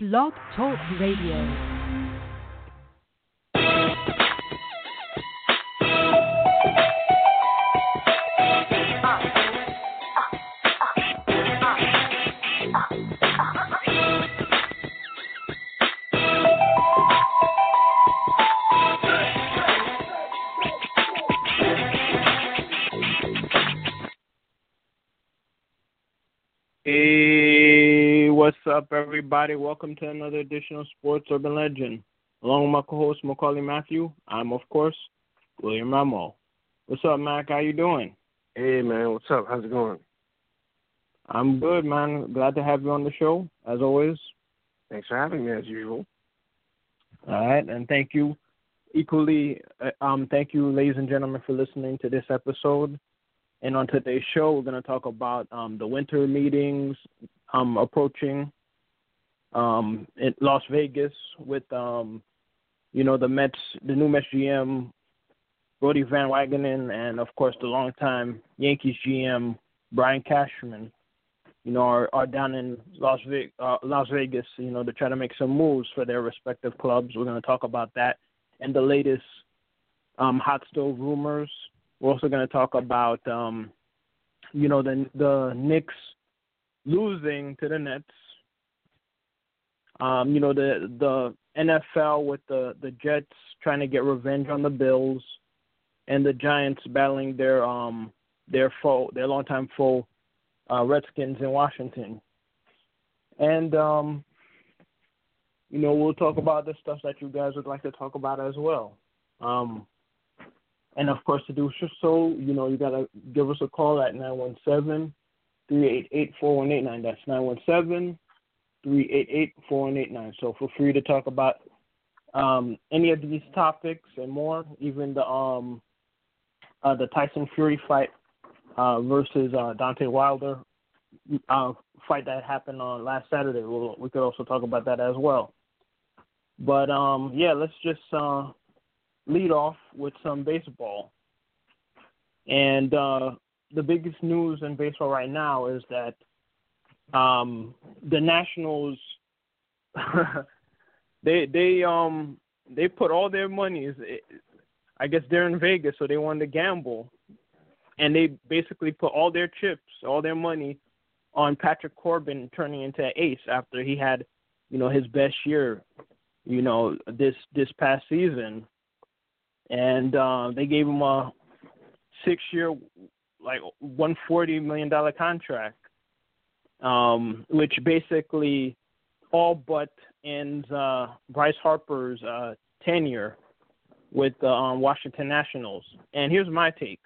Blog Talk Radio. Hey, what's up, everybody? Welcome to another edition of Sports Urban Legend. Along with my co-host Maccorley Mathieu, I'm of course William Rameau. What's up, Mac? How you doing? Hey man, what's up? How's it going? I'm good, man. Glad to have you on the show, as always. Thanks for having me, as usual. All right, and thank you equally. uh, Um, thank you, ladies and gentlemen, for listening to this episode. And on today's show, we're going to talk about um, the winter meetings um, approaching um, in Las Vegas with, um, you know, the Mets, the new Mets GM, Brodie Van Wagenen, and of course the longtime Yankees GM Brian Cashman. You know, are, are down in Las Vegas, uh, Las Vegas, you know, to try to make some moves for their respective clubs. We're going to talk about that and the latest um, hot stove rumors. We're also going to talk about, um, you know, the the Knicks losing to the Nets. Um, you know, the the NFL with the the Jets trying to get revenge on the Bills, and the Giants battling their um their foe, their longtime foe, uh, Redskins in Washington. And um, you know, we'll talk about the stuff that you guys would like to talk about as well. Um, and of course, to do so, you know, you gotta give us a call at nine one seven three eight eight four one eight nine. That's nine one seven three eight eight four one eight nine. So feel free to talk about um, any of these topics and more, even the um, uh, the Tyson Fury fight uh, versus uh, Deontay Wilder uh, fight that happened on last Saturday. We'll, we could also talk about that as well. But um, yeah, let's just uh, lead off with some baseball. And uh, the biggest news in baseball right now is that um, the Nationals they they um they put all their money. I guess they're in Vegas, so they wanted to gamble, and they basically put all their chips, all their money, on Patrick Corbin turning into an ace after he had, you know, his best year, you know, this this past season, and uh, they gave him a six-year, like one forty million dollar contract, um, which basically all but ends uh, Bryce Harper's uh, tenure with the um, Washington Nationals. And here's my take.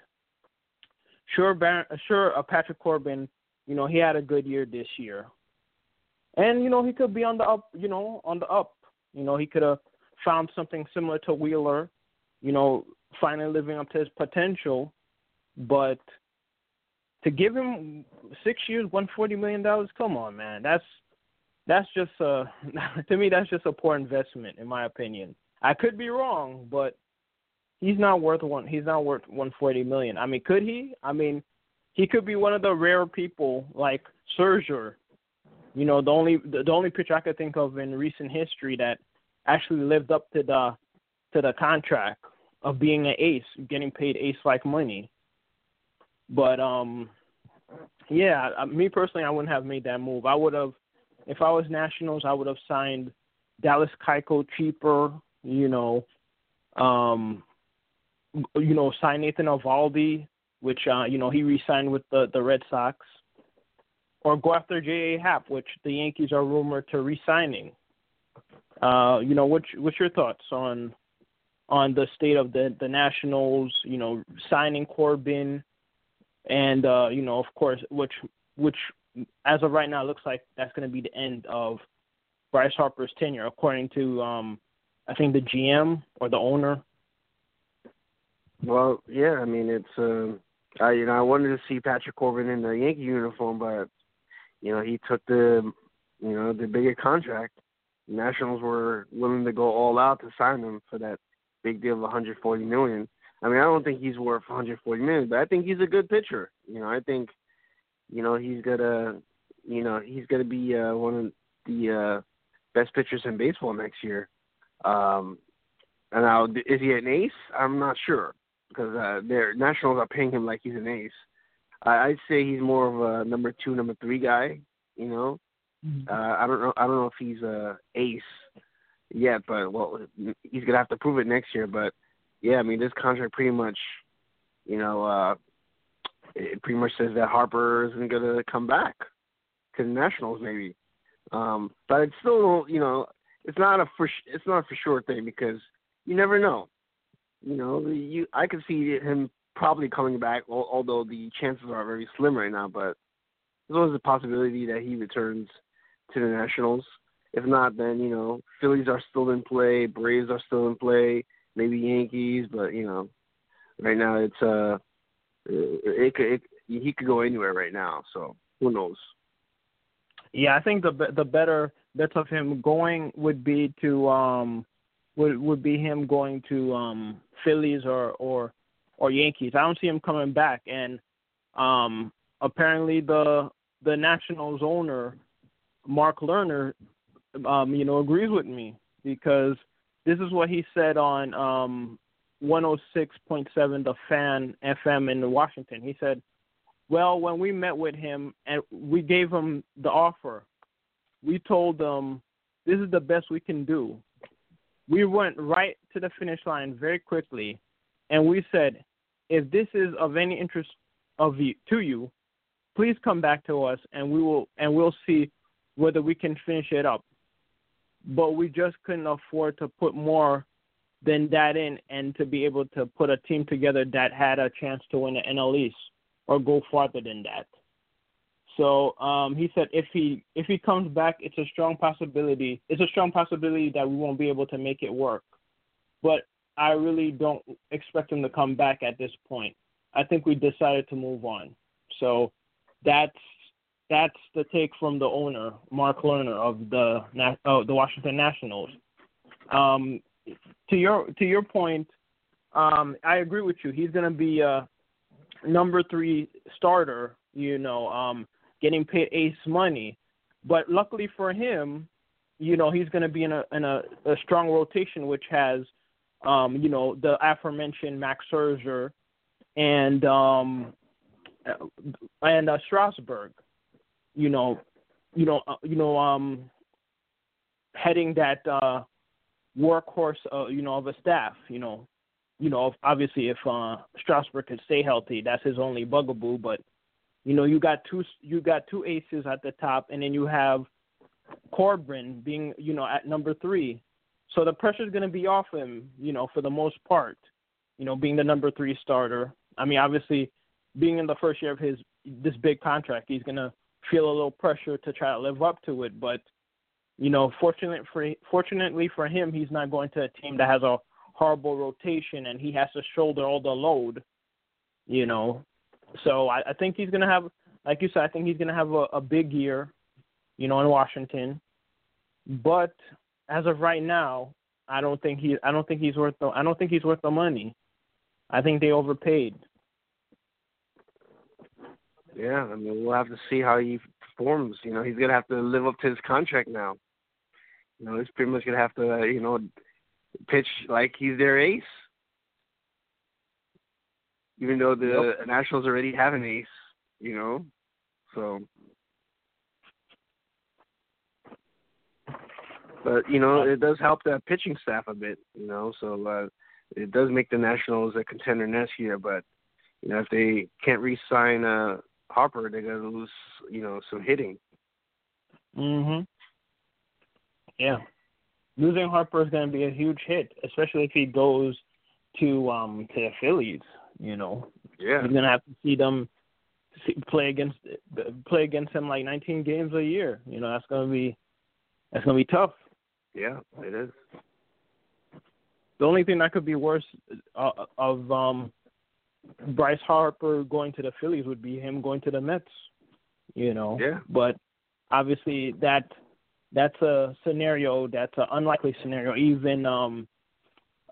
Sure, Bar- sure, uh, Patrick Corbin, you know, he had a good year this year, and you know he could be on the up, you know, on the up. You know, he could have found something similar to Wheeler, you know, finally living up to his potential. But to give him six years, one forty million dollars, come on, man, that's that's just uh to me that's just a poor investment in my opinion. I could be wrong, but he's not worth one. He's not worth one forty million. I mean, could he? I mean, he could be one of the rare people like Scherzer. You know, the only the, the only pitcher I could think of in recent history that actually lived up to the to the contract of being an ace, getting paid ace like money. But um, yeah, me personally, I wouldn't have made that move. I would have, if I was Nationals, I would have signed Dallas Keuchel cheaper. You know, um, you know, sign Nathan Eovaldi, which uh, you know he re-signed with the the Red Sox, or go after J.A. Happ, which the Yankees are rumored to re-signing. Uh, you know, what's what's your thoughts on on the state of the the Nationals? You know, signing Corbin, and uh, you know, of course, which which as of right now looks like that's going to be the end of Bryce Harper's tenure, according to um, I think the GM or the owner. Well, yeah, I mean it's um I you know, I wanted to see Patrick Corbin in the Yankee uniform but you know, he took the you know, the bigger contract. Nationals were willing to go all out to sign him for that big deal of 140 million. I mean, I don't think he's worth 140 million, but I think he's a good pitcher. You know, I think you know, he's gonna you know, he's gonna be uh one of the uh best pitchers in baseball next year. Um, and now, is he an ace? I'm not sure because uh, their Nationals are paying him like he's an ace. I, I'd say he's more of a number two, number three guy. You know, Mm-hmm. uh, I don't know. I don't know if he's a ace yet, but well, he's gonna have to prove it next year. But yeah, I mean, this contract pretty much, you know, uh, it pretty much says that Harper isn't gonna come back to the Nationals, maybe. Um, but it's still, you know, it's not a for it's not a for sure thing because you never know. You know, you I could see him probably coming back, although the chances are very slim right now. But there's always a possibility that he returns to the Nationals. If not, then you know Phillies are still in play, Braves are still in play, maybe Yankees, but you know, right now it's uh, it could it, he could go anywhere right now. So who knows? Yeah, I think the the better bets of him going would be to um would would be him going to um Phillies or or or Yankees. I don't see him coming back, and um apparently the the Nationals owner Mark Lerner, um, you know, agrees with me because this is what he said on um 106.7 the fan FM in Washington. He said, "Well, when we met with him and we gave him the offer, we told him this is the best we can do. We went right to the finish line very quickly, and we said, if this is of any interest of you to you, please come back to us, and we will and we'll see whether we can finish it up. But we just couldn't afford to put more than that in and to be able to put a team together that had a chance to win the NL East or go farther than that. So um, he said if he if he comes back, it's a strong possibility. It's a strong possibility that we won't be able to make it work. But I really don't expect him to come back at this point. I think we decided to move on. So that's that's the take from the owner, Mark Lerner of the uh, the Washington Nationals. Um, to your to your point, um, I agree with you. He's going to be a number three starter. You know, um, getting paid ace money, but luckily for him, you know, he's going to be in a in a, a strong rotation, which has, um, you know, the aforementioned Max Scherzer and um, and uh, Strasburg you know, you know, uh, you know, um, heading that uh, workhorse, uh, you know, of a staff. You know, you know, obviously if uh, Strasburg could stay healthy, that's his only bugaboo. But you know, you got two, you got two aces at the top, and then you have Corbin being, you know, at number three. So the pressure's going to be off him, you know, for the most part. You know, being the number three starter. I mean, obviously, being in the first year of his this big contract, he's going to feel a little pressure to try to live up to it. But you know, fortunately for fortunately for him, he's not going to a team that has a horrible rotation and he has to shoulder all the load. You know, so I, I think he's gonna have, like you said, I think he's gonna have a, a big year. You know, in Washington, but as of right now, I don't think he I don't think he's worth the I don't think he's worth the money. I think they overpaid. Yeah, I mean, we'll have to see how he performs. You know, he's gonna have to live up to his contract now. You know, he's pretty much gonna have to, uh, you know, pitch like he's their ace. Even though the yep. Nationals already have an ace, you know, so. But you know, it does help the pitching staff a bit. You know, so uh, it does make the Nationals a contender next year. But you know, if they can't re-sign uh, Harper, they're gonna lose, you know, some hitting. Mhm. Yeah, losing Harper is gonna be a huge hit, especially if he goes to um to the Phillies. You know, yeah, he's gonna have to see them see, play against play against him like 19 games a year. You know, that's gonna be that's gonna be tough. Yeah, it is. The only thing that could be worse uh, of um Bryce Harper going to the Phillies would be him going to the Mets. You know. Yeah. But obviously that that's a scenario that's an unlikely scenario. Even um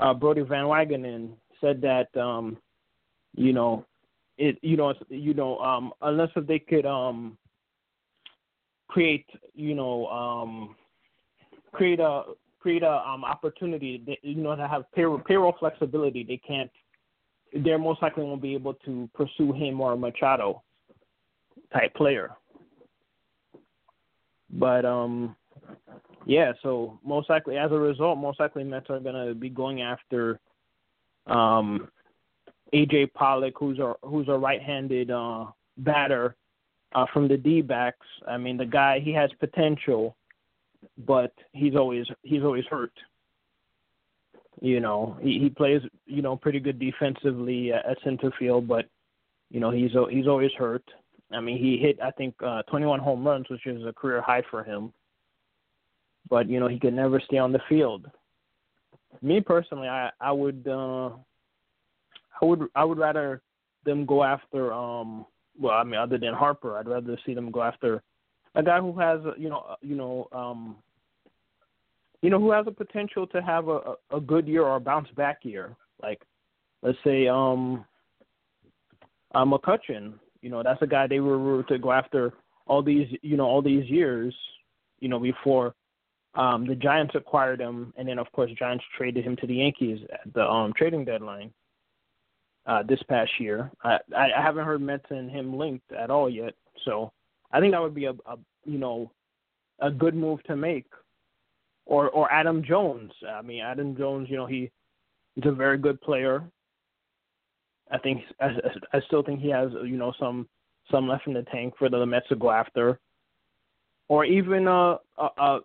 uh Brodie Van Wagenen said that um you know it you know you know um unless if they could um create you know um create a create a um opportunity that, you know to have payroll payroll flexibility. They can't. They're most likely won't be able to pursue him or Machado type player. But um, yeah. So most likely, as a result, most likely Mets are gonna be going after um AJ Pollock, who's a who's a right-handed uh, batter uh, from the D-backs. I mean, the guy he has potential, but he's always he's always hurt. You know, he he plays you know pretty good defensively at, at center field, but you know he's he's always hurt. I mean, he hit I think uh, 21 home runs, which is a career high for him. But you know, he could never stay on the field. Me personally, I I would uh, I would I would rather them go after um well I mean other than Harper I'd rather see them go after a guy who has you know you know um you know who has a potential to have a a good year or a bounce back year like let's say um uh, McCutchen you know that's a guy they were to go after all these you know all these years you know before um the Giants acquired him and then of course Giants traded him to the Yankees at the um trading deadline uh, this past year. I, I haven't heard Mets and him linked at all yet, so I think that would be a, a you know a good move to make. Or or Adam Jones. I mean, Adam Jones. You know, he he's a very good player. I think I, I still think he has you know some some left in the tank for the Mets to go after. Or even uh, uh, uh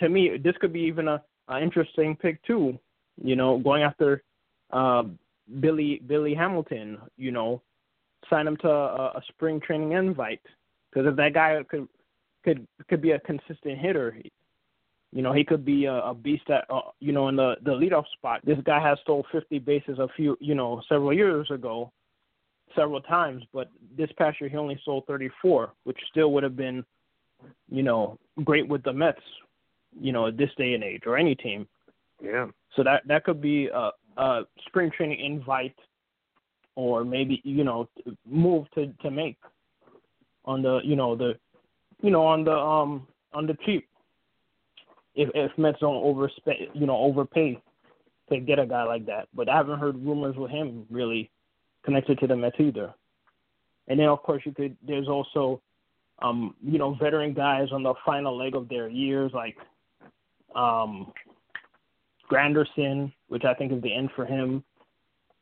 to me, this could be even a, a interesting pick too. You know, going after uh, Billy Billy Hamilton, you know, sign him to a, a spring training invite because if that guy could could could be a consistent hitter, you know, he could be a, a beast at uh, you know in the the leadoff spot. This guy has stole 50 bases a few you know several years ago, several times, but this past year he only sold 34, which still would have been, you know, great with the Mets, you know, at this day and age or any team. Yeah. So that that could be a, a spring training invite, or maybe you know move to to make on the you know the you know on the um on the cheap. If if Mets don't overspend you know overpay to get a guy like that, but I haven't heard rumors with him really connected to the Mets either. And then of course you could there's also um you know veteran guys on the final leg of their years like um Granderson, which I think is the end for him,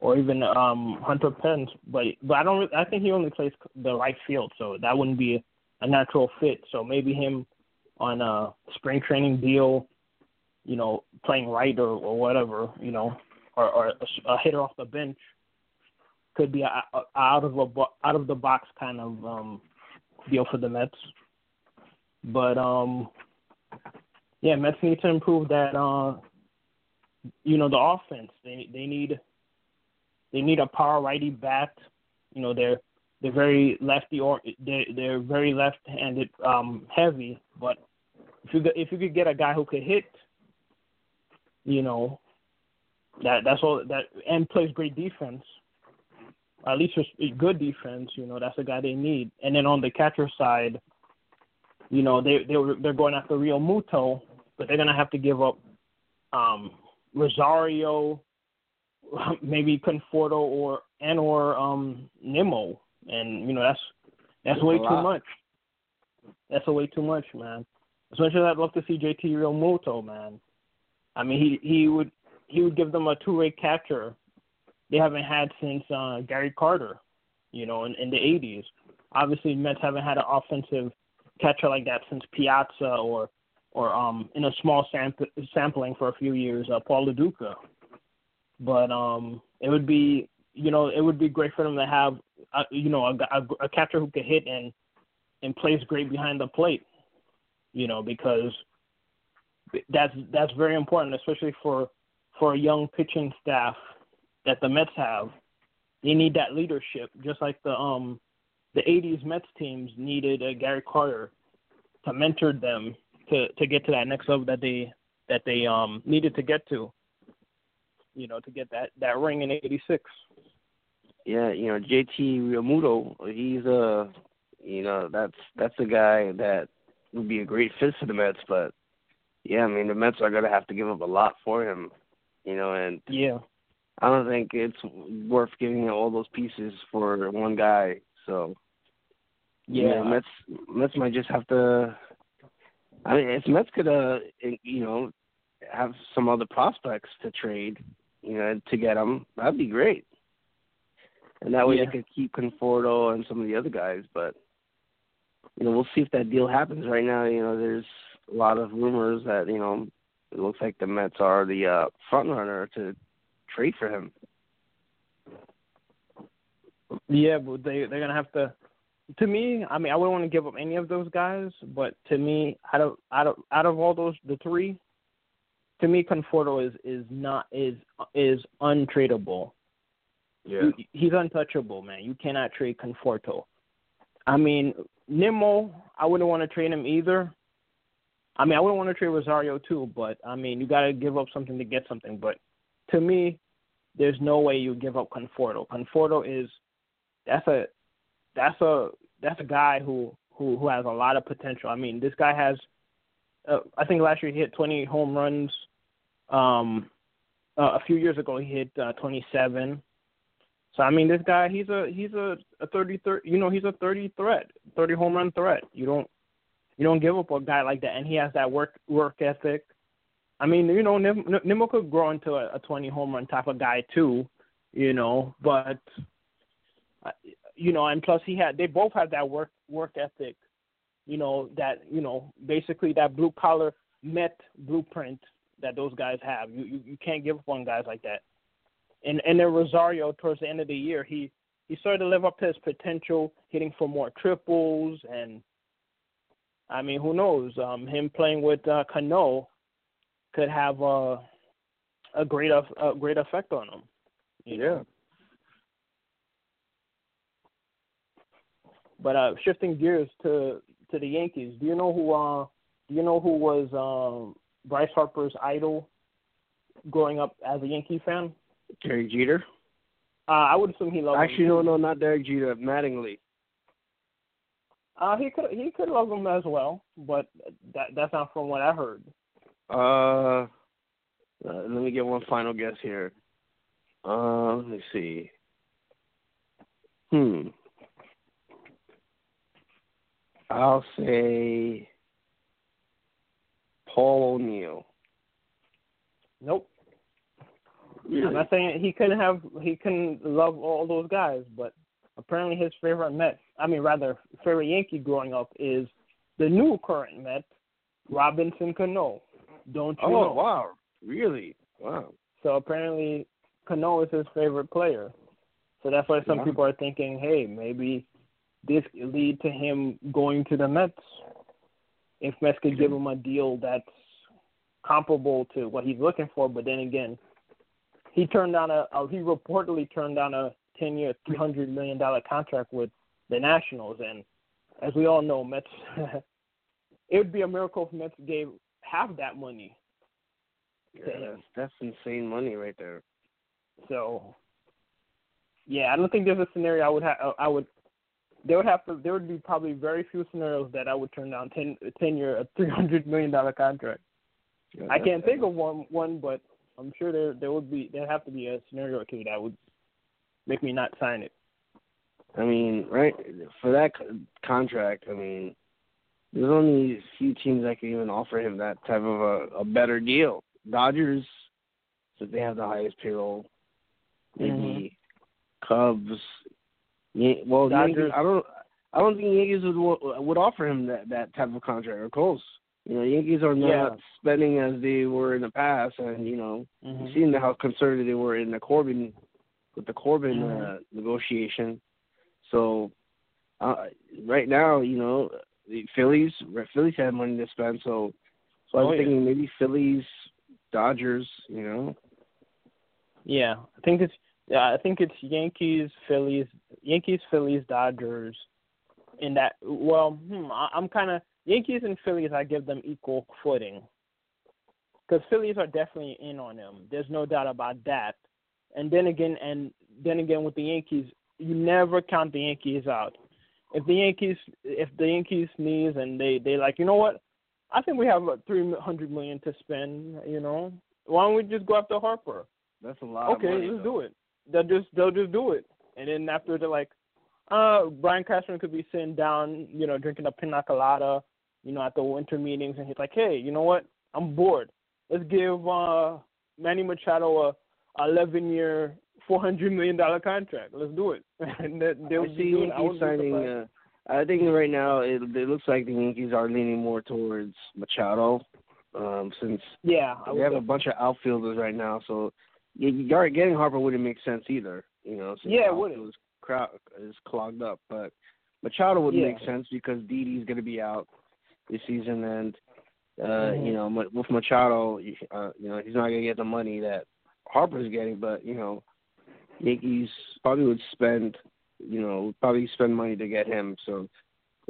or even um Hunter Pence. But but I don't. I think he only plays the right field, so that wouldn't be a natural fit. So maybe him on a spring training deal, you know, playing right or or whatever, you know, or or a, hitter off the bench could be a, a out of a out of the box kind of um deal for the Mets. But um yeah, Mets need to improve that uh you know the offense. They they need they need a power righty bat. You know they're they're very lefty or they're they're very left-handed um, heavy. But if you if you could get a guy who could hit, you know, that that's all that and plays great defense. At least a good defense. You know that's the guy they need. And then on the catcher side, you know they they they're going after Realmuto, but they're gonna have to give up um Rosario, maybe Conforto or and or um Nimmo, and you know that's that's way too much. That's a way too much, man. As much as I'd love to see JT Realmuto, man. I mean, he he would he would give them a two-way catcher they haven't had since uh, Gary Carter, you know, in, in the '80s. Obviously, Mets haven't had an offensive catcher like that since Piazza or or um, in a small sample, sampling for a few years, uh, Paul Lo Duca. But um, it would be, you know, it would be great for them to have, uh, you know, a, a, a catcher who could hit and and plays great behind the plate. You know, because that's that's very important, especially for for a young pitching staff that the Mets have. They need that leadership, just like the um the '80s Mets teams needed uh, Gary Carter to mentor them to to get to that next level that they that they um needed to get to. You know, to get that that ring in '86. Yeah, you know, JT Realmuto, he's a, uh, you know, that's that's a guy that would be a great fit for the Mets, but yeah, I mean the Mets are gonna have to give up a lot for him, you know, and Yeah. I don't think it's worth giving all those pieces for one guy. So Yeah. Mets Mets might just have to. I mean, if Mets could, uh, you know, have some other prospects to trade, you know, to get them, that'd be great. And that way Yeah. they could keep Conforto and some of the other guys. But you know, we'll see if that deal happens. Right now, you know, there's a lot of rumors that you know it looks like the Mets are the uh, front runner to trade for him. Yeah, but they they're gonna have to. To me, I mean, I wouldn't want to give up any of those guys, but to me, out of out of out of all those, the three, to me, Conforto is is not is is untradeable. Yeah. You, he's untouchable, man. You cannot trade Conforto. I mean, Nimmo, I wouldn't want to trade him either. I mean, I wouldn't want to trade Rosario too, but I mean, you got to give up something to get something. But to me, there's no way you give up Conforto. Conforto is that's a that's a that's a guy who who who has a lot of potential. I mean, this guy has uh, I think last year he hit 20 home runs. Um, uh, a few years ago he hit uh, 27. So I mean, this guy he's a he's a, a 30, 30 you know he's a 30 threat, 30 home run threat. You don't you don't give up a guy like that, and he has that work work ethic. I mean, you know, Nim, Nimmo could grow into a, a 20 home run type of guy too, you know, but you know, and plus he had they both have that work work ethic, you know, that you know basically that blue collar Met blueprint that those guys have. You you, you can't give up on guys like that. And and then Rosario towards the end of the year he he started to live up to his potential, hitting for more triples and I mean who knows um, him playing with uh, Cano could have a a great a great effect on him. Yeah. know? But uh, shifting gears to to the Yankees, do you know who uh do you know who was um Bryce Harper's idol growing up as a Yankee fan? Derek Jeter. Uh, I would assume he loved Actually, him. no, no, not Derek Jeter. Mattingly. Uh, he could he could love him as well, but that that's not from what I heard. Uh, uh, let me get one final guess here. Uh, let me see. Hmm. I'll say Paul O'Neill. Nope. I'm not saying he couldn't have he couldn't love all those guys, but apparently his favorite Met, I mean rather favorite Yankee growing up is the new current Met, Robinson Cano. Don't you Oh know? wow! Really? Wow. So apparently Cano is his favorite player. So that's why some Yeah. people are thinking, hey, maybe this could lead to him going to the Mets. If Mets could give him a deal that's comparable to what he's looking for, but then again, he turned down a, a he reportedly turned down a ten year, three hundred million dollar contract with the Nationals, and as we all know, Mets. it would be a miracle if Mets gave half that money. Yeah, that's, that's insane money right there. So, yeah, I don't think there's a scenario I would have. I would. There would have to. There would be probably very few scenarios that I would turn down ten ten year a three hundred million dollar contract. Yeah, I can't think of one one, but I'm sure there there would be there have to be a scenario or two that would make me not sign it. I mean, right for that contract. I mean, there's only a few teams that can even offer him that type of a, a better deal. Dodgers, since they have the highest payroll, maybe mm-hmm. Cubs. Yeah, well, Dodgers- Yankees, I don't. I don't think Yankees would would offer him that that type of contract or close. You know, Yankees are not Yeah. spending as they were in the past, and you know, Mm-hmm. You've seen how conservative they were in the Corbin with the Corbin Mhm. uh, negotiation. So uh, right now, you know, the Phillies Phillies have money to spend. So so I Oh, was yeah. thinking maybe Phillies, Dodgers. You know, Yeah, I think it's yeah, I think it's Yankees, Phillies, Yankees, Phillies, Dodgers. In that, well, hmm, I, I'm kind of Yankees and Phillies. I give them equal footing because Phillies are definitely in on them. There's no doubt about that. And then again, and then again with the Yankees, you never count the Yankees out. If the Yankees, if the Yankees sneeze and they they like, you know what, I think we have like three hundred million to spend. You know, why don't we just go after Harper? That's a lot. okay, of money, let's though. do it. They'll just they'll just do it, and then after they're like, uh, Brian Cashman could be sitting down, you know, drinking a pina colada, you know, at the winter meetings, and he's like, hey, you know what? I'm bored. Let's give uh Manny Machado a eleven year, four hundred million dollar contract. Let's do it. and they- they'll I see doing it. I signing. Uh, I think right now it, it looks like the Yankees are leaning more towards Machado, um, since yeah, they would have a bunch of outfielders right now. So you, you are getting Harper wouldn't make sense either. You know, since Yeah, it wouldn't. crowd is clogged up. But Machado would Yeah. make sense because Didi's going to be out this season, and uh, Mhm. you know, with Machado, you- uh, you know, he's not going to get the money that Harper's getting. But you know, Yankees probably would spend, you know, probably spend money to get him. So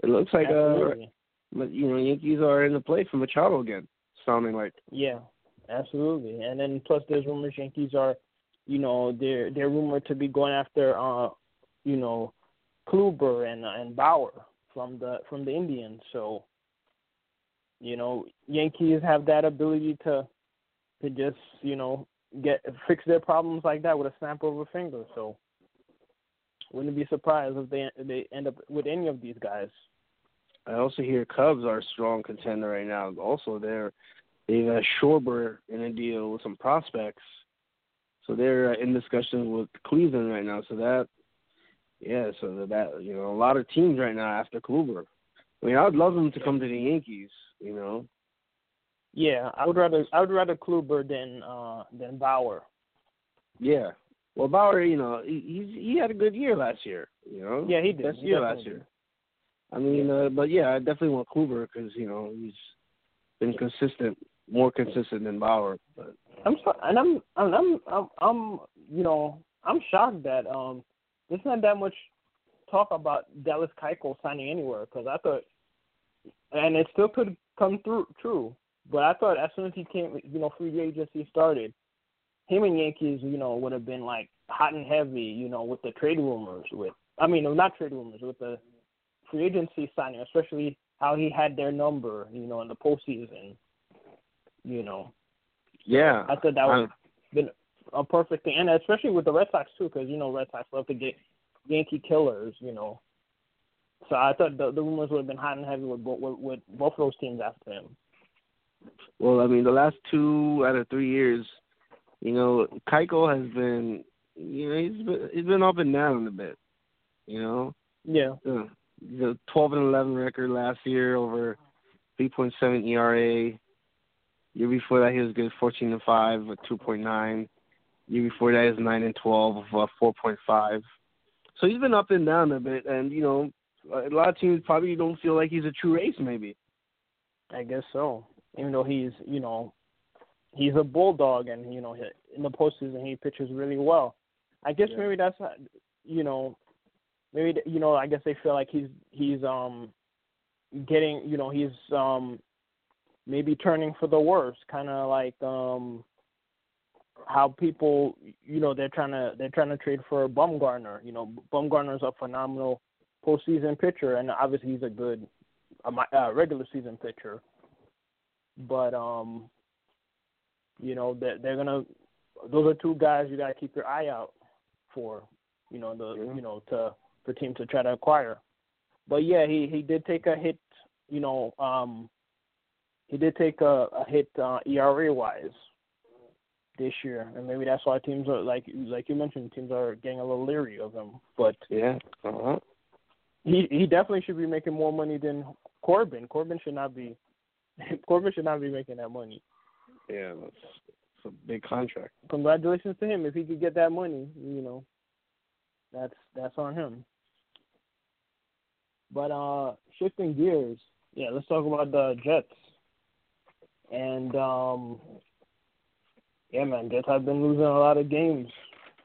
it looks like uh, Absolutely. but you know, Yankees are in the play for Machado again. Sounding like Yeah, absolutely. And then plus there's rumors Yankees are, you know, they're they're rumored to be going after uh, you know, Kluber and and Bauer from the from the Indians. So, you know, Yankees have that ability to to just, you know, get fix their problems like that with a snap of a finger. So wouldn't be surprised if they they end up with any of these guys. I also hear Cubs are a strong contender right now. Also, they're they've got Schwarber in a deal with some prospects, so they're uh, in discussion with Cleveland right now. So that, yeah, so that you know a lot of teams right now after Kluber. I mean, I would love them to come to the Yankees. You know, Yeah, I would rather I would rather Kluber than uh than Bauer. yeah. Well, Bauer, you know, he he's, he had a good year last year. You know, Yeah, he did. best He year last year. did. I mean, uh, but yeah, I definitely want Kluber because you know he's been consistent, more consistent than Bauer. But I'm so, and I'm I'm I'm I'm, I'm you know I'm shocked that um there's not that much talk about Dallas Keuchel signing anywhere because I thought and it still could come through true, but I thought as soon as he came, you know, free agency started, him and Yankees, you know, would have been like hot and heavy, you know, with the trade rumors. With I mean, not trade rumors, with the free agency signing, especially how he had their number, you know, in the postseason. You know, yeah, I thought that would have been a perfect thing, and especially with the Red Sox too, because you know Red Sox love to get Yankee killers, you know. So I thought the, the rumors would have been hot and heavy with, with with both of those teams after him. well, I mean, the last two out of three years, you know, Keuchel has been, you know, he's been he's been up and down a bit. You know, Yeah, the the 12 and 11 record last year over 3.7 ERA. Year before that, he was good, 14 and 5 with 2.9. Year before that, he was 9 and 12 with uh, 4.5. So he's been up and down a bit, and you know, a lot of teams probably don't feel like he's a true ace. Maybe. I guess so. Even though he's you know he's a bulldog, and you know he, in the postseason he pitches really well. I guess Yeah. maybe that's not, you know maybe you know I guess they feel like he's he's um getting you know he's um maybe turning for the worse, kind of like um how people you know they're trying to they're trying to trade for Bumgarner. You know Bumgarner's a phenomenal postseason pitcher, and obviously he's a good uh, regular season pitcher. But um, you know they're they're gonna those are two guys you gotta keep your eye out for. You know the Yeah. you know to for teams to try to acquire. But yeah, he he did take a hit. You know um, he did take a, a hit uh, ERA wise this year, and maybe that's why teams are like like you mentioned, teams are getting a little leery of him. But Yeah. Uh huh. He he definitely should be making more money than Corbin. Corbin should not be Corbin should not be making that money. Yeah. That's, that's a big contract. Congratulations to him if he could get that money. You know, that's that's on him. But uh, shifting gears, yeah, let's talk about the Jets. And um, yeah, man, Jets have been losing a lot of games,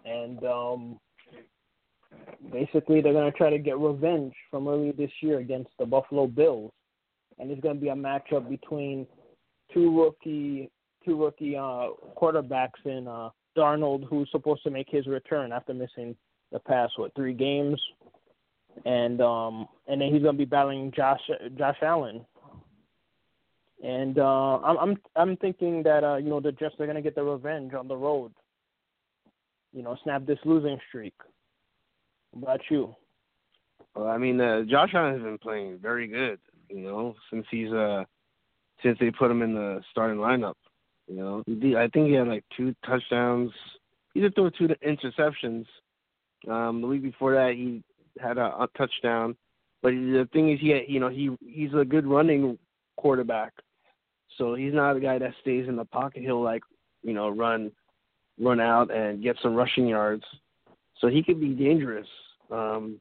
and um, basically they're gonna try to get revenge from earlier this year against the Buffalo Bills, and it's gonna be a matchup between two rookie two rookie uh, quarterbacks in uh, Darnold, who's supposed to make his return after missing the past what three games, and um, and then he's gonna be battling Josh Josh Allen And uh, I'm I'm I'm thinking that uh, you know the Jets are gonna get the revenge on the road. You know, snap this losing streak. About you? Well, I mean, uh, Josh Allen has been playing very good. You know, since he's uh since they put him in the starting lineup. You know, I think he had like two touchdowns. He did throw two interceptions. Um, the week before that, he had a, a touchdown. But the thing is, he you know he he's a good running quarterback. So he's not a guy that stays in the pocket. He'll like you know run run out and get some rushing yards. So he could be dangerous. Um,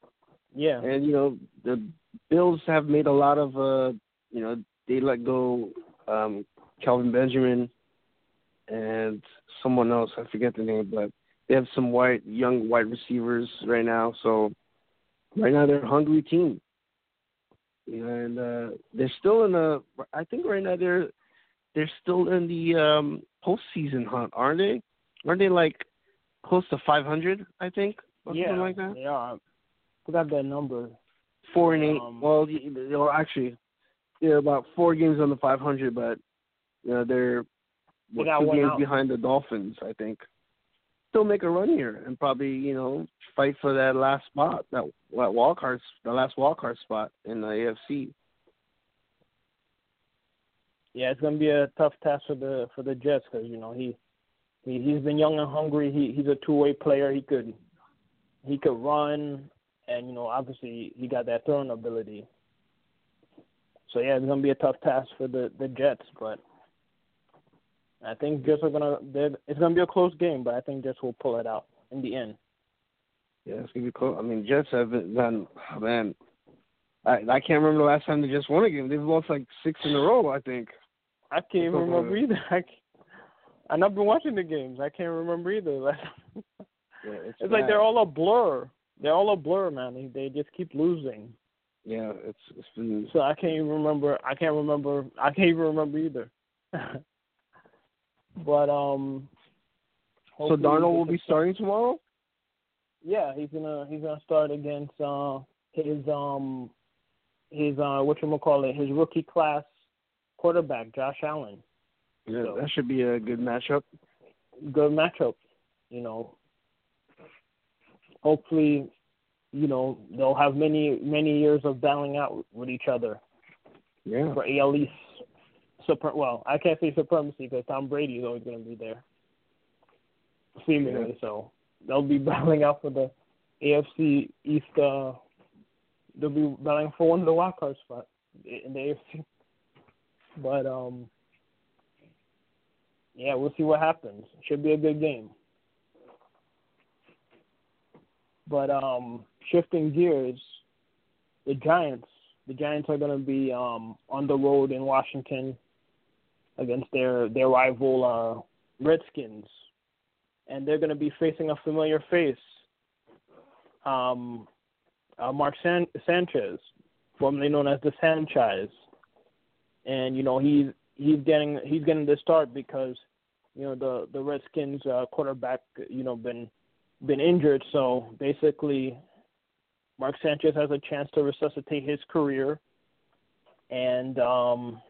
yeah. And you know the Bills have made a lot of uh you know they let go um Kelvin Benjamin and someone else I forget the name but they have some white young white receivers right now. So right now they're a hungry team. And uh they're still in a I think right now they're they're still in the um postseason hunt aren't they? Aren't they like close to 500 I think or yeah, something like that yeah I forgot that number four and eight. Um, well, know, actually, they're about four games on the 500, but you know they're what, got two games out. behind the Dolphins. I think still make a run here and probably you know fight for that last spot, that that wild card, the last wild card spot in the AFC. Yeah, it's gonna be a tough task for the for the Jets because you know he he he's been young and hungry. He he's a two way player. He could he could run, and you know obviously he got that throwing ability. So yeah, it's gonna be a tough task for the the Jets, but I think Jets are gonna. they're- It's gonna be a close game, but I think Jets will pull it out in the end. Yeah, it's gonna be close. I mean, Jets haven't done. Oh, man, I I can't remember the last time they just won a game. They've lost like six in a row. I think. I can't even remember either. I I've been watching the games. I can't remember either. Yeah, it's, It's like they're all a blur. They're all a blur, man. They, they just keep losing. Yeah, it's it's been. So I can't even remember. I can't remember. I can't even remember either. but um. So Darnold will be starting tomorrow. Yeah, he's gonna he's gonna start against uh his um his uh what you call it his rookie class quarterback Josh Allen. Yeah, So- that should be a good matchup. good matchup. You know, hopefully, you know they'll have many many years of battling out with each other Yeah. for AL East. Super, well, I can't say supremacy because Tom Brady is always going to be there, seemingly. So they'll be battling out for the AFC East. Uh, they'll be battling for one of the wild card spots in the AFC. But um, yeah, we'll see what happens. Should be a good game. But um, shifting gears, the Giants. The Giants are going to be um, on the road in Washington against their their rival uh, Redskins, and they're going to be facing a familiar face, um, uh, Mark San- Sanchez, formerly known as the Sanchize, and you know he's he's getting he's getting the start because you know the the Redskins uh, quarterback you know been been injured, so basically Mark Sanchez has a chance to resuscitate his career, and um,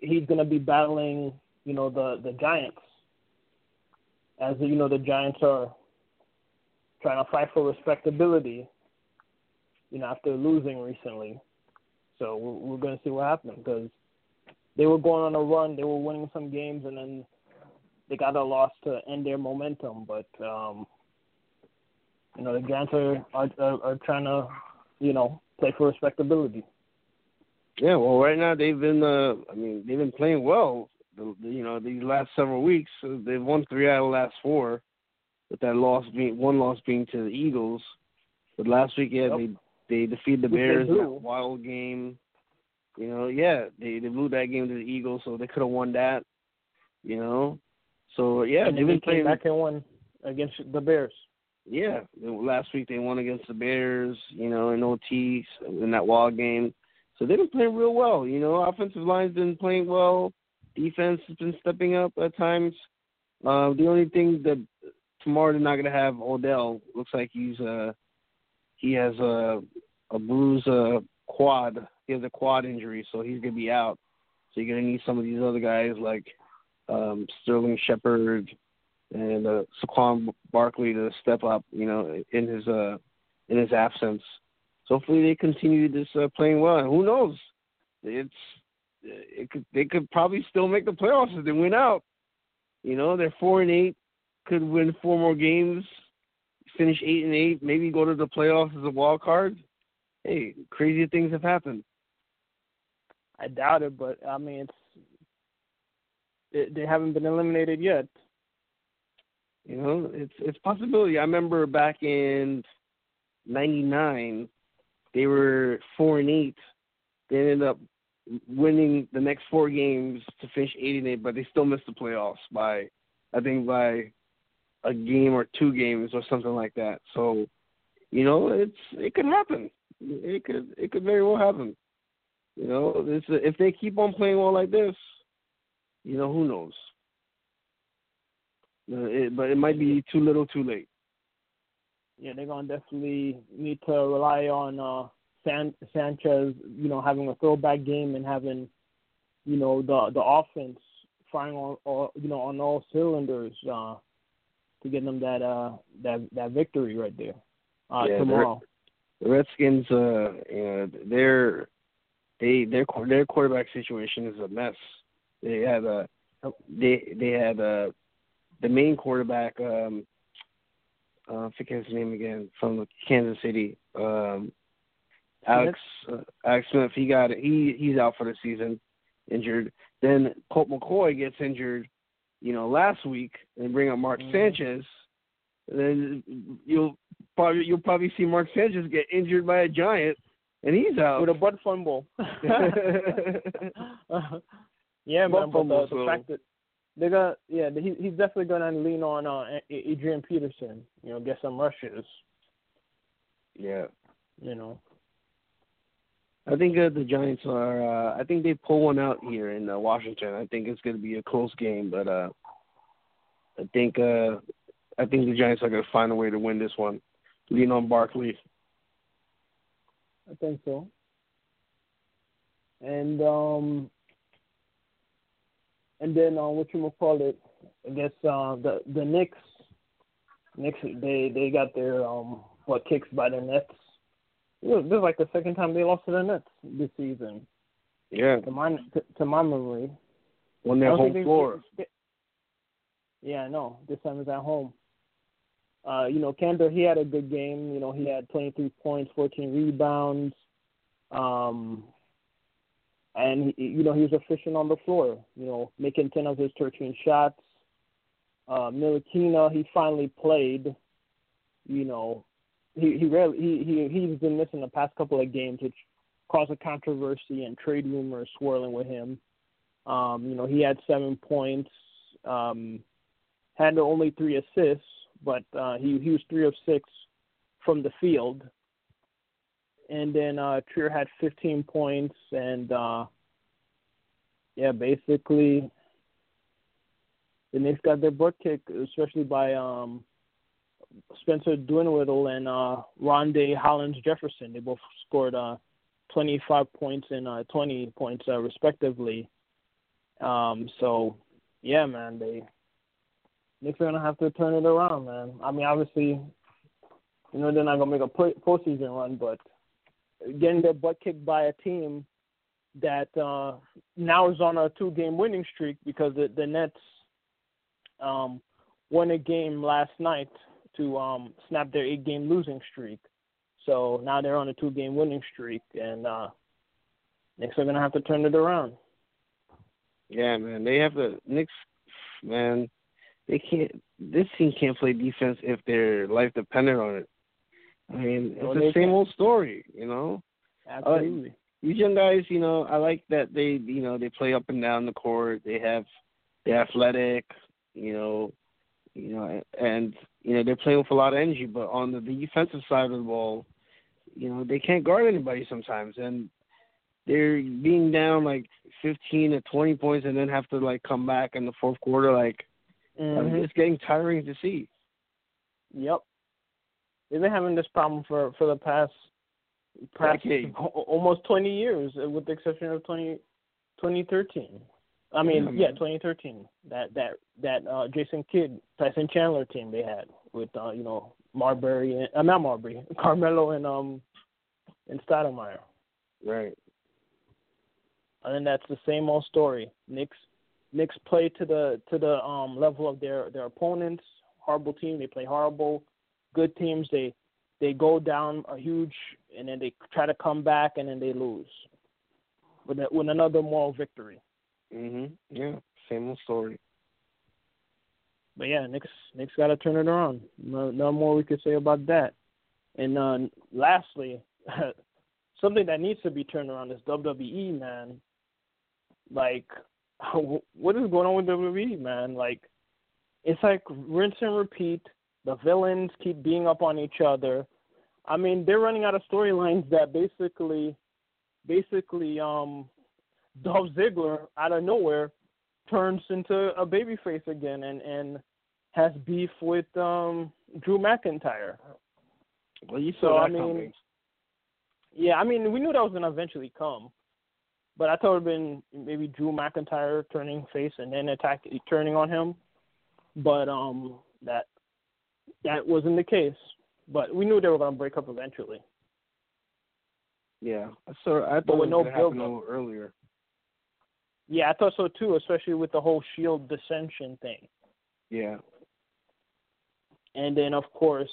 he's going to be battling, you know, the the Giants, as you know, the Giants are trying to fight for respectability, you know, after losing recently. So we're, we're going to see what happens because they were going on a run, they were winning some games, and then they got a loss to end their momentum, but. um you know, the Giants are, are are are trying to, you know, play for respectability. Yeah, well, right now they've been, uh, I mean, they've been playing well. The, the, you know, these last several weeks, uh, they've won three out of the last four. With that loss being one loss being to the Eagles, but last week, yeah, Yep. they they defeated the Bears in that wild game. You know, yeah, they they blew that game to the Eagles, so they could have won that. You know, so yeah, they've been playing. back and won against the Bears. Yeah, last week they won against the Bears, you know, in OT in that wild game. So they've been playing real well. You know, offensive line's been playing well. Defense has been stepping up at times. Uh, the only thing that tomorrow they're not going to have Odell. Looks like he's uh he has a a bruised uh, quad he has a quad injury, so he's gonna be out. So you're gonna need some of these other guys like um, Sterling Shepard and uh, Saquon Barkley to step up, you know, in his uh in his absence. So hopefully they continue this uh, playing well. And who knows? It's it could they could probably still make the playoffs if they win out. You know, they're four and eight, could win four more games, finish eight and eight, maybe go to the playoffs as a wild card. Hey, crazy things have happened. I doubt it, but I mean, it's it, they haven't been eliminated yet. You know, it's it's possibility. I remember back in '99, they were four and eight. They ended up winning the next four games to finish eight and eight, but they still missed the playoffs by, I think by a game or two games or something like that. So, you know, it's it could happen. It could it could very well happen. You know, this if they keep on playing well like this, you know, who knows? Uh, it, but it might be too little, too late. Yeah, they're gonna definitely need to rely on uh, San- Sanchez, you know, having a throwback game and having, you know, the the offense firing on all, you know, on all cylinders uh, to get them that uh that that victory right there uh, yeah, tomorrow. The Redskins, uh, you know, their they their their quarterback situation is a mess. They have a they they have a the main quarterback. um uh, I forget his name again from Kansas City. Um, Alex uh, Alex Smith, he got. He he's out for the season, injured. Then Colt McCoy gets injured, you know, last week, and bring up Mark mm-hmm. Sanchez. Then you'll probably you'll probably see Mark Sanchez get injured by a giant, and he's out with a butt fumble. yeah, man. But the, the fact that they're gonna, yeah, he, he's definitely gonna lean on uh, Adrian Peterson. You know, get some rushes. Yeah. You know. I think uh, the Giants are. Uh, I think they pull one out here in uh, Washington. I think it's going to be a close game, but uh, I think uh, I think the Giants are going to find a way to win this one. Lean on Barkley. I think so. And um, and then uh, what you call it? I guess uh, the the Knicks. Knicks they they got their um what kicks by the Nets this is like the second time they lost to the Nets this season. Yeah. To my to, to my memory. On their home floor. They, yeah, I know. This time is at home. Uh, you know, Kanter, he had a good game. You know, he had 23 points, 14 rebounds. Um, and, he, you know, he was efficient on the floor, you know, making 10 of his 13 shots. Uh, Ntilikina, he finally played, you know, he he rarely he he he's been missing the past couple of games, which caused a controversy and trade rumors swirling with him. Um, you know, he had seven points, um, had only three assists, but uh, he he was three of six from the field. And then uh, Trier had 15 points, and uh, yeah, basically the Knicks got their butt kicked, especially by um, Spencer Dinwiddie and uh, Rondae Hollis Jefferson. They both scored uh, 25 points and uh, 20 points uh, respectively. Um, so, yeah, man, they Knicks are gonna have to turn it around, man. I mean, obviously, you know they're not gonna make a postseason run, but getting their butt kicked by a team that uh, now is on a two-game winning streak because the, the Nets um, won a game last night to um, snap their eight game losing streak. So now they're on a two game winning streak, and uh, Knicks are gonna have to turn it around. Yeah, man, they have to. Knicks, man, they can't. This team can't play defense if their life depended on it. I mean, it's the same old story, you know. Absolutely. Uh, these young guys, you know, I like that they, you know, they play up and down the court. They have, they're athletic, you know, you know, and you know they're playing with a lot of energy. But on the defensive side of the ball, you know, they can't guard anybody sometimes, and they're being down like 15 to 20 points, and then have to like come back in the fourth quarter. Like, mm-hmm. it's getting tiring to see. Yep, they've been having this problem for for the past past almost 20 years, uh, with the exception of 20, 2013. I mean, yeah, 2013. That that that uh, Jason Kidd, Tyson Chandler team they had with uh, you know Marbury and uh, not Marbury, Carmelo and um and Stoudemire. Right. And then that's the same old story. Knicks Knicks play to the to the um level of their their opponents. Horrible team, they play horrible. Good teams, they they go down a huge and then they try to come back and then they lose with with another moral victory. Mhm. Yeah. Same old story. But yeah, Knicks Knicks got to turn it around. No, no more we could say about that. And uh, lastly, something that needs to be turned around is WWE, man. Like, what is going on with WWE, man? Like, it's like rinse and repeat. The villains keep being up on each other. I mean, they're running out of storylines that basically, basically, um, Dolph Ziggler out of nowhere turns into a babyface again and and has beef with um Drew McIntyre. Well, you saw so, I mean, coming. yeah, I mean, we knew that was gonna eventually come, but I thought it'd been maybe Drew McIntyre turning face and then attack turning on him, but um that that wasn't the case. But we knew they were gonna break up eventually. Yeah, so I thought it no was happen build a earlier. Yeah, I thought so too, especially with the whole Shield dissension thing. Yeah. And then of course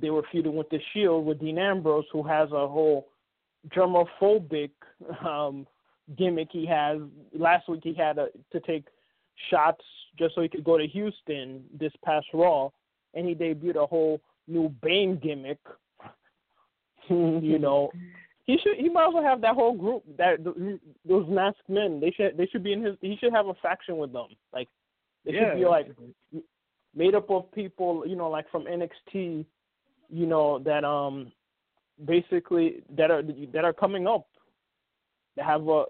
they were feuding with the Shield with Dean Ambrose, who has a whole germophobic um, gimmick. He has last week he had a, to take shots just so he could go to Houston this past Raw, and he debuted a whole new Bane gimmick. you know, he should he might as well have that whole group that those masked men. They should they should be in his. He should have a faction with them. Like they Yeah. should be like made up of people. You know, like from NXT. You know that um basically that are that are coming up. That have a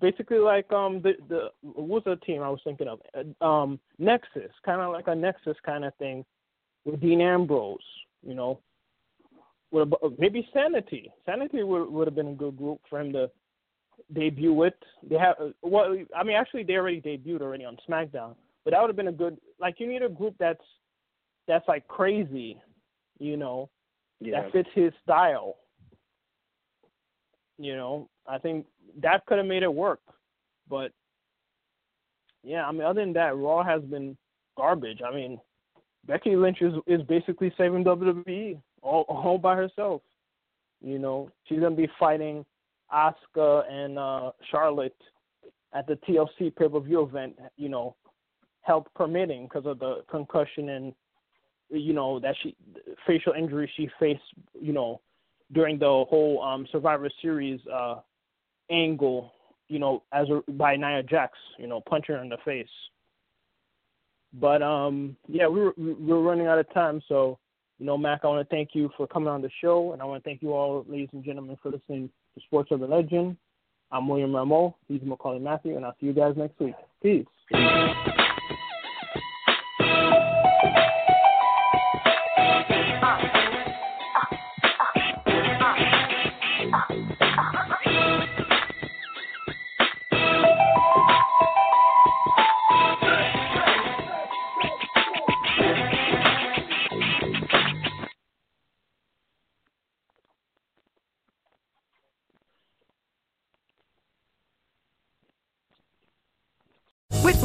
basically like um the the what was the team I was thinking of Uh, um Nexus kind of like a Nexus kind of thing with Dean Ambrose. You know, have, maybe Sanity. Sanity would would have been a good group for him to debut with. They have well, I mean, actually, they already debuted already on SmackDown, but that would have been a good. Like, you need a group that's that's like crazy, you know, Yeah. that fits his style. You know, I think that could have made it work, but yeah, I mean, other than that, Raw has been garbage. I mean, Becky Lynch is is basically saving WWE all all by herself. You know, she's gonna be fighting Asuka and uh Charlotte at the TLC pay per view event. You know, health permitting because of the concussion and you know that she facial injury she faced. You know, during the whole um Survivor Series uh angle. You know, as a, by Nia Jax. You know, punching her in the face. But um, yeah, we we're we're running out of time, so you know, Mac, I want to thank you for coming on the show, and I want to thank you all, ladies and gentlemen, for listening to Sports Urban Legend. I'm William Rameau. He's Maccorley Mathieu, and I'll see you guys next week. Peace.